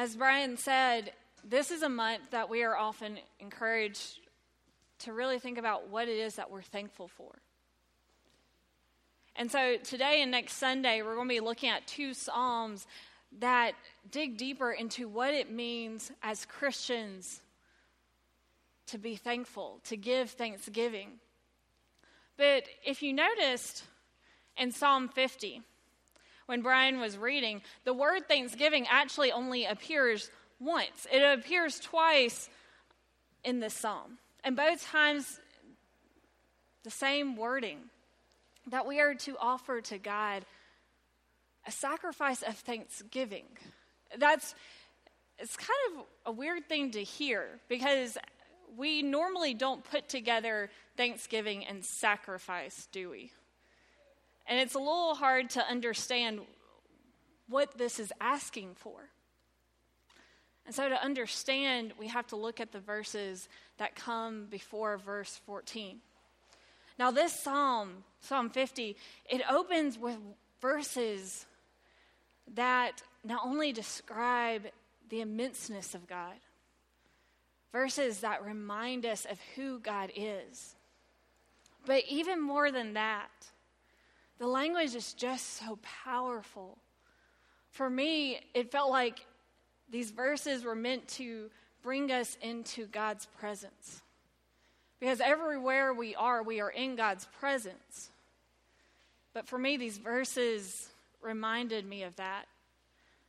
as Brian said, this is a month that we are often encouraged to really think about what it is that we're thankful for. And so today and next Sunday, we're going to be looking at two Psalms that dig deeper into what it means as Christians to be thankful, to give thanksgiving. But if you noticed in Psalm 50, when Brian was reading, the word thanksgiving actually only appears once. It appears twice in this psalm. And both times, the same wording that we are to offer to God a sacrifice of thanksgiving. That's it's kind of a weird thing to hear because we normally don't put together thanksgiving and sacrifice, do we? And it's a little hard to understand what this is asking for. And so, to understand, we have to look at the verses that come before verse 14. Now, this psalm, Psalm 50, it opens with verses that not only describe the immenseness of God, verses that remind us of who God is, but even more than that, the language is just so powerful. For me, it felt like these verses were meant to bring us into God's presence. Because everywhere we are, we are in God's presence. But for me, these verses reminded me of that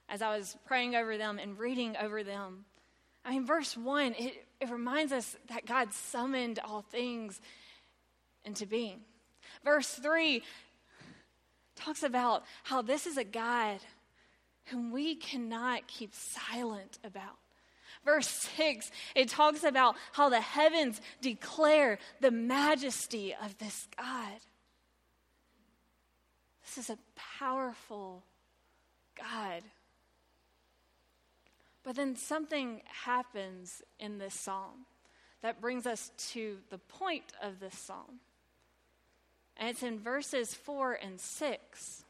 as I was praying over them and reading over them. I mean, verse 1, it, it reminds us that God summoned all things into being. Verse 3 talks about how this is a God whom we cannot keep silent about. Verse 6, it talks about how the heavens declare the majesty of this God. This is a powerful God. But then something happens in this psalm that brings us to the point of this psalm. And it's in verses 4 and 6.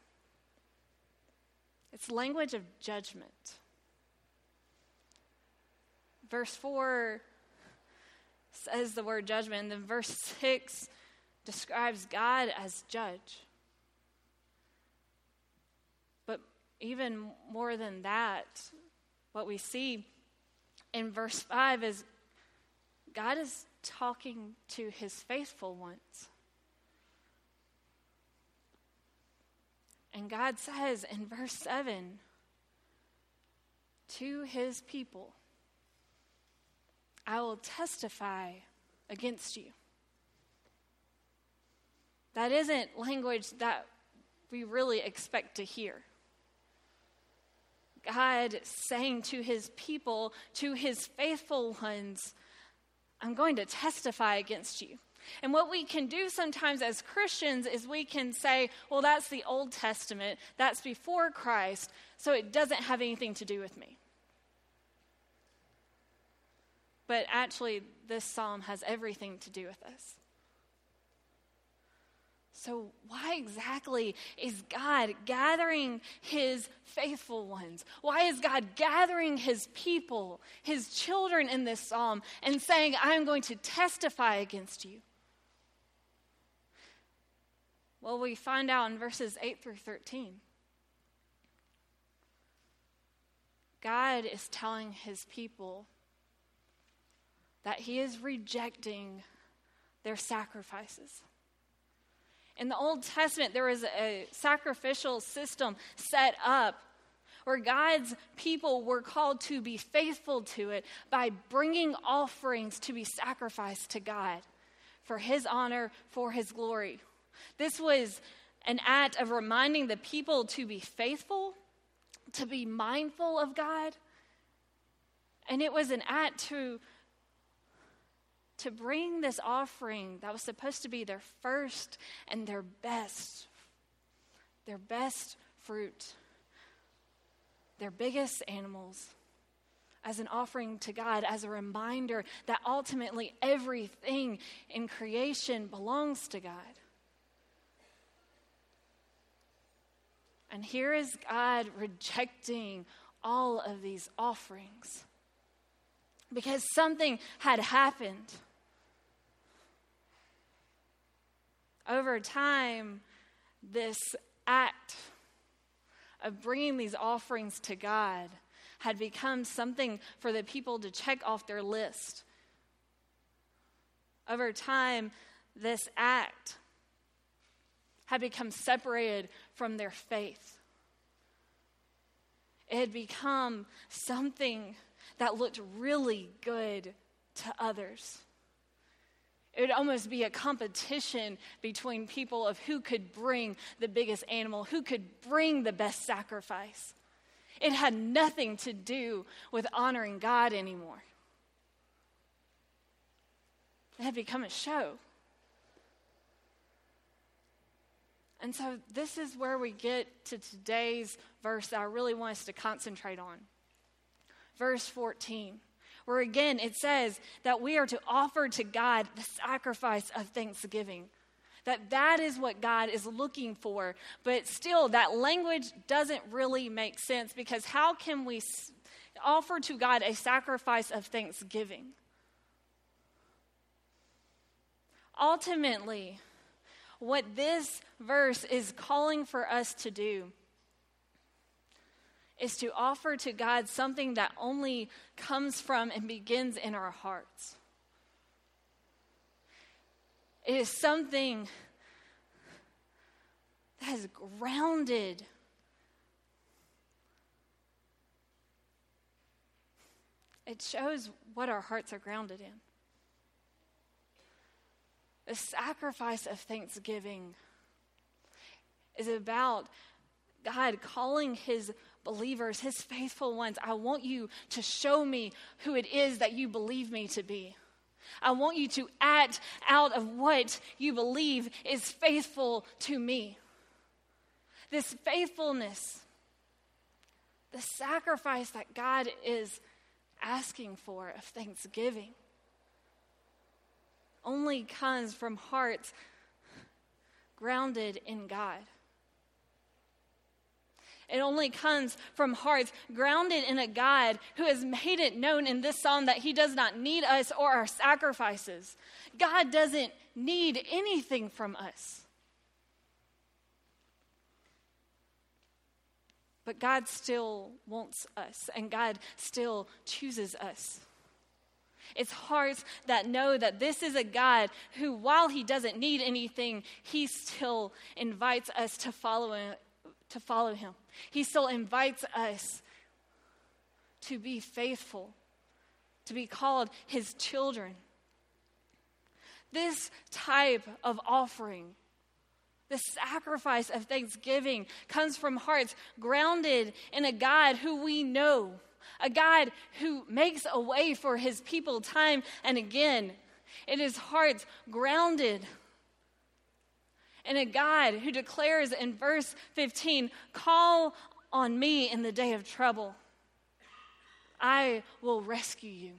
It's language of judgment. Verse 4 says the word judgment, and then verse 6 describes God as judge. But even more than that, what we see in verse 5 is God is talking to his faithful ones. And God says in verse 7 to his people, I will testify against you. That isn't language that we really expect to hear. God saying to his people, to his faithful ones, I'm going to testify against you. And what we can do sometimes as Christians is we can say, well, that's the Old Testament, that's before Christ, so it doesn't have anything to do with me. But actually, this psalm has everything to do with us. So, why exactly is God gathering his faithful ones? Why is God gathering his people, his children in this psalm, and saying, I'm going to testify against you? Well, we find out in verses 8 through 13. God is telling his people that he is rejecting their sacrifices. In the Old Testament, there was a sacrificial system set up where God's people were called to be faithful to it by bringing offerings to be sacrificed to God for his honor, for his glory. This was an act of reminding the people to be faithful, to be mindful of God. And it was an act to, to bring this offering that was supposed to be their first and their best, their best fruit, their biggest animals as an offering to God, as a reminder that ultimately everything in creation belongs to God. And here is God rejecting all of these offerings because something had happened. Over time, this act of bringing these offerings to God had become something for the people to check off their list. Over time, this act had become separated from their faith. It had become something that looked really good to others. It would almost be a competition between people of who could bring the biggest animal, who could bring the best sacrifice. It had nothing to do with honoring God anymore. It had become a show. And so, this is where we get to today's verse that I really want us to concentrate on. Verse 14, where again it says that we are to offer to God the sacrifice of thanksgiving. That that is what God is looking for. But still, that language doesn't really make sense because how can we offer to God a sacrifice of thanksgiving? Ultimately, what this verse is calling for us to do is to offer to God something that only comes from and begins in our hearts. It is something that is grounded. It shows what our hearts are grounded in. The sacrifice of thanksgiving is about God calling his believers, his faithful ones. I want you to show me who it is that you believe me to be. I want you to act out of what you believe is faithful to me. This faithfulness, the sacrifice that God is asking for of thanksgiving only comes from hearts grounded in God. It only comes from hearts grounded in a God who has made it known in this psalm that He does not need us or our sacrifices. God doesn't need anything from us. But God still wants us, and God still chooses us. It's hearts that know that this is a God who, while He doesn't need anything, He still invites us to follow, to follow Him. He still invites us to be faithful, to be called His children. This type of offering, the sacrifice of thanksgiving, comes from hearts grounded in a God who we know, a God who makes a way for his people time and again. It is hearts grounded and a God who declares in verse 15, Call on me in the day of trouble. I will rescue you.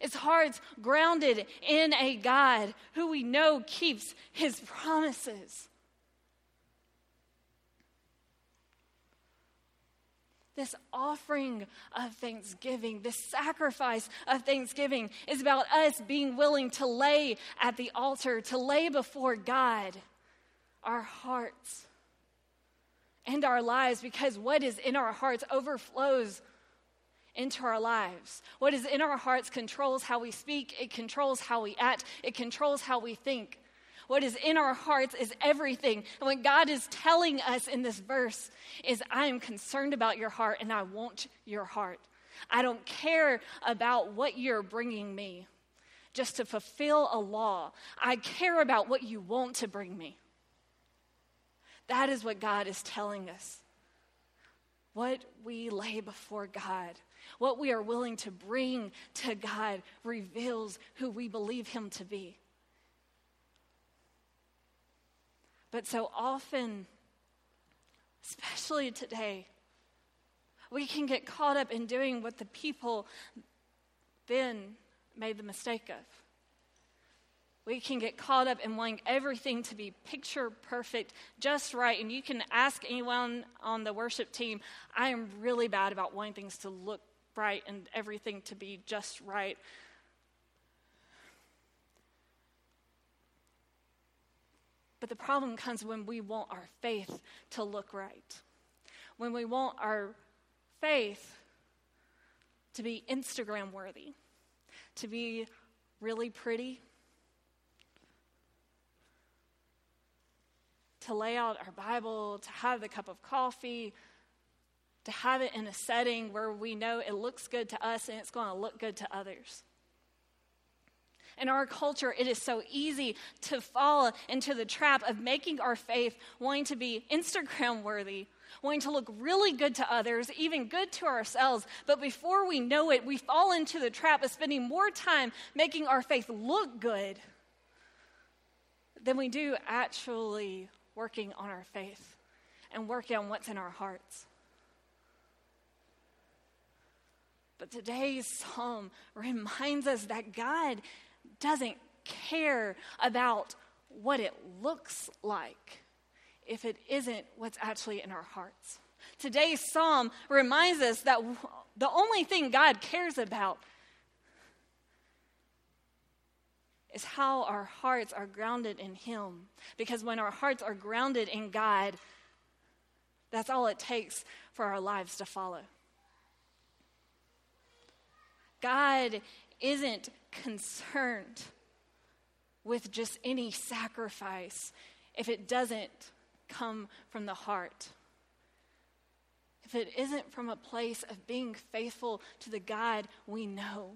It's hearts grounded in a God who we know keeps his promises. This offering of thanksgiving, this sacrifice of thanksgiving is about us being willing to lay at the altar, to lay before God our hearts and our lives, because what is in our hearts overflows into our lives. What is in our hearts controls how we speak, it controls how we act, it controls how we think. What is in our hearts is everything. And what God is telling us in this verse is I am concerned about your heart and I want your heart. I don't care about what you're bringing me just to fulfill a law. I care about what you want to bring me. That is what God is telling us. What we lay before God, what we are willing to bring to God, reveals who we believe Him to be. But so often, especially today, we can get caught up in doing what the people then made the mistake of. we can get caught up in wanting everything to be picture perfect, just right. And you can ask anyone on the worship team, I am really bad about wanting things to look right and everything to be just right. But the problem comes when we want our faith to look right. When we want our faith to be Instagram worthy, to be really pretty, to lay out our Bible, to have the cup of coffee, to have it in a setting where we know it looks good to us and it's going to look good to others. In our culture, it is so easy to fall into the trap of making our faith wanting to be Instagram worthy, wanting to look really good to others, even good to ourselves. But before we know it, we fall into the trap of spending more time making our faith look good than we do actually working on our faith and working on what's in our hearts. But today's psalm reminds us that God doesn't care about what it looks like if it isn't what's actually in our hearts. Today's psalm reminds us that the only thing God cares about is how our hearts are grounded in Him. Because when our hearts are grounded in God, that's all it takes for our lives to follow. God isn't concerned with just any sacrifice if it doesn't come from the heart. If it isn't from a place of being faithful to the God we know.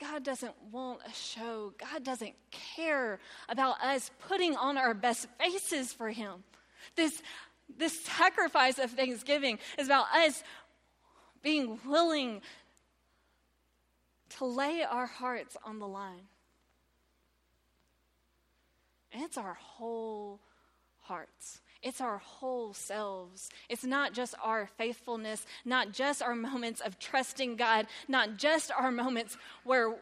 God doesn't want a show. God doesn't care about us putting on our best faces for Him. This, this sacrifice of thanksgiving is about us being willing to lay our hearts on the line. And it's our whole hearts. It's our whole selves. It's not just our faithfulness, not just our moments of trusting God, not just our moments where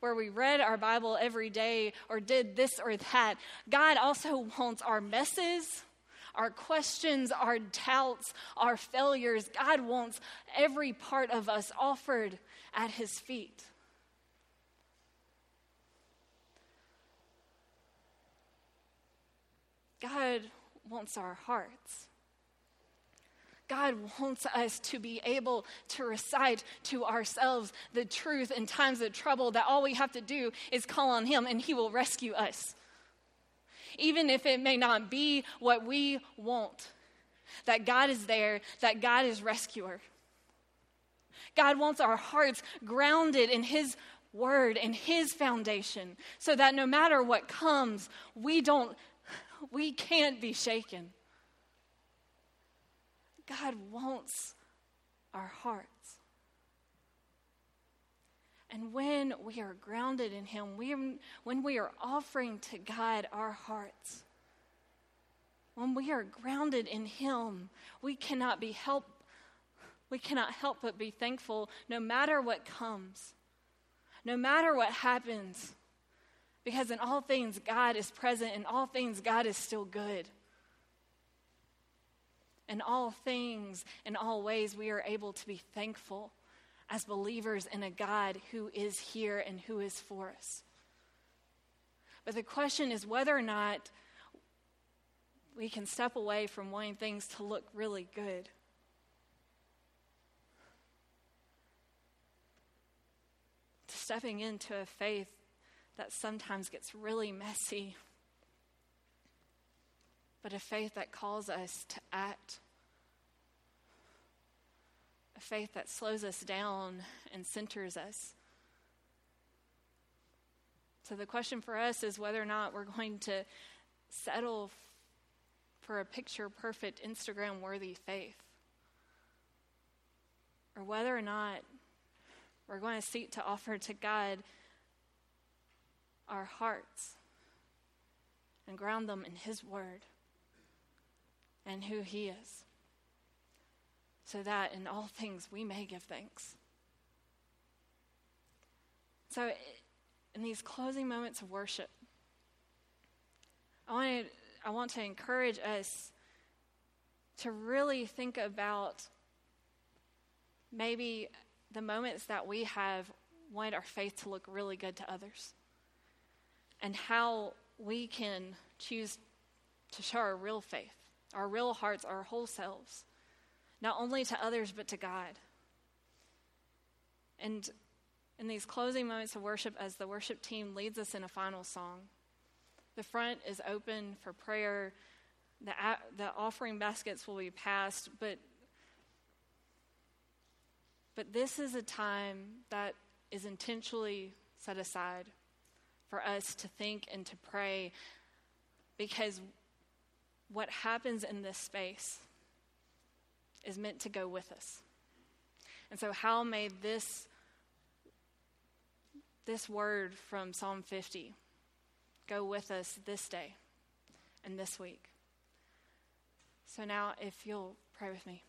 where we read our Bible every day or did this or that. God also wants our messes, our questions, our doubts, our failures. God wants every part of us offered at his feet. God wants our hearts. God wants us to be able to recite to ourselves the truth in times of trouble that all we have to do is call on Him and He will rescue us. Even if it may not be what we want, that God is there, that God is rescuer. God wants our hearts grounded in His word and His foundation so that no matter what comes, we don't, we can't be shaken. God wants our hearts. And when we are grounded in Him, we, when we are offering to God our hearts, when we are grounded in Him, we cannot be helped we cannot help but be thankful no matter what comes, no matter what happens, because in all things, God is present, in all things, God is still good. In all things, in all ways, we are able to be thankful as believers in a God who is here and who is for us. But the question is whether or not we can step away from wanting things to look really good stepping into a faith that sometimes gets really messy, but a faith that calls us to act. A faith that slows us down and centers us. So, the question for us is whether or not we're going to settle for a picture perfect, Instagram worthy faith, or whether or not we're going to seek to offer to God our hearts and ground them in His Word and who He is, so that in all things we may give thanks. so, in these closing moments of worship, I want to, I want to encourage us to really think about maybe the moments that we have wanted our faith to look really good to others and how we can choose to show our real faith, our real hearts, our whole selves, not only to others, but to God. And in these closing moments of worship, as the worship team leads us in a final song, the front is open for prayer. The, the offering baskets will be passed, but, but this is a time that is intentionally set aside for us to think and to pray because what happens in this space is meant to go with us. And so, how may this, this word from Psalm 50 go with us this day and this week? So, now if you'll pray with me.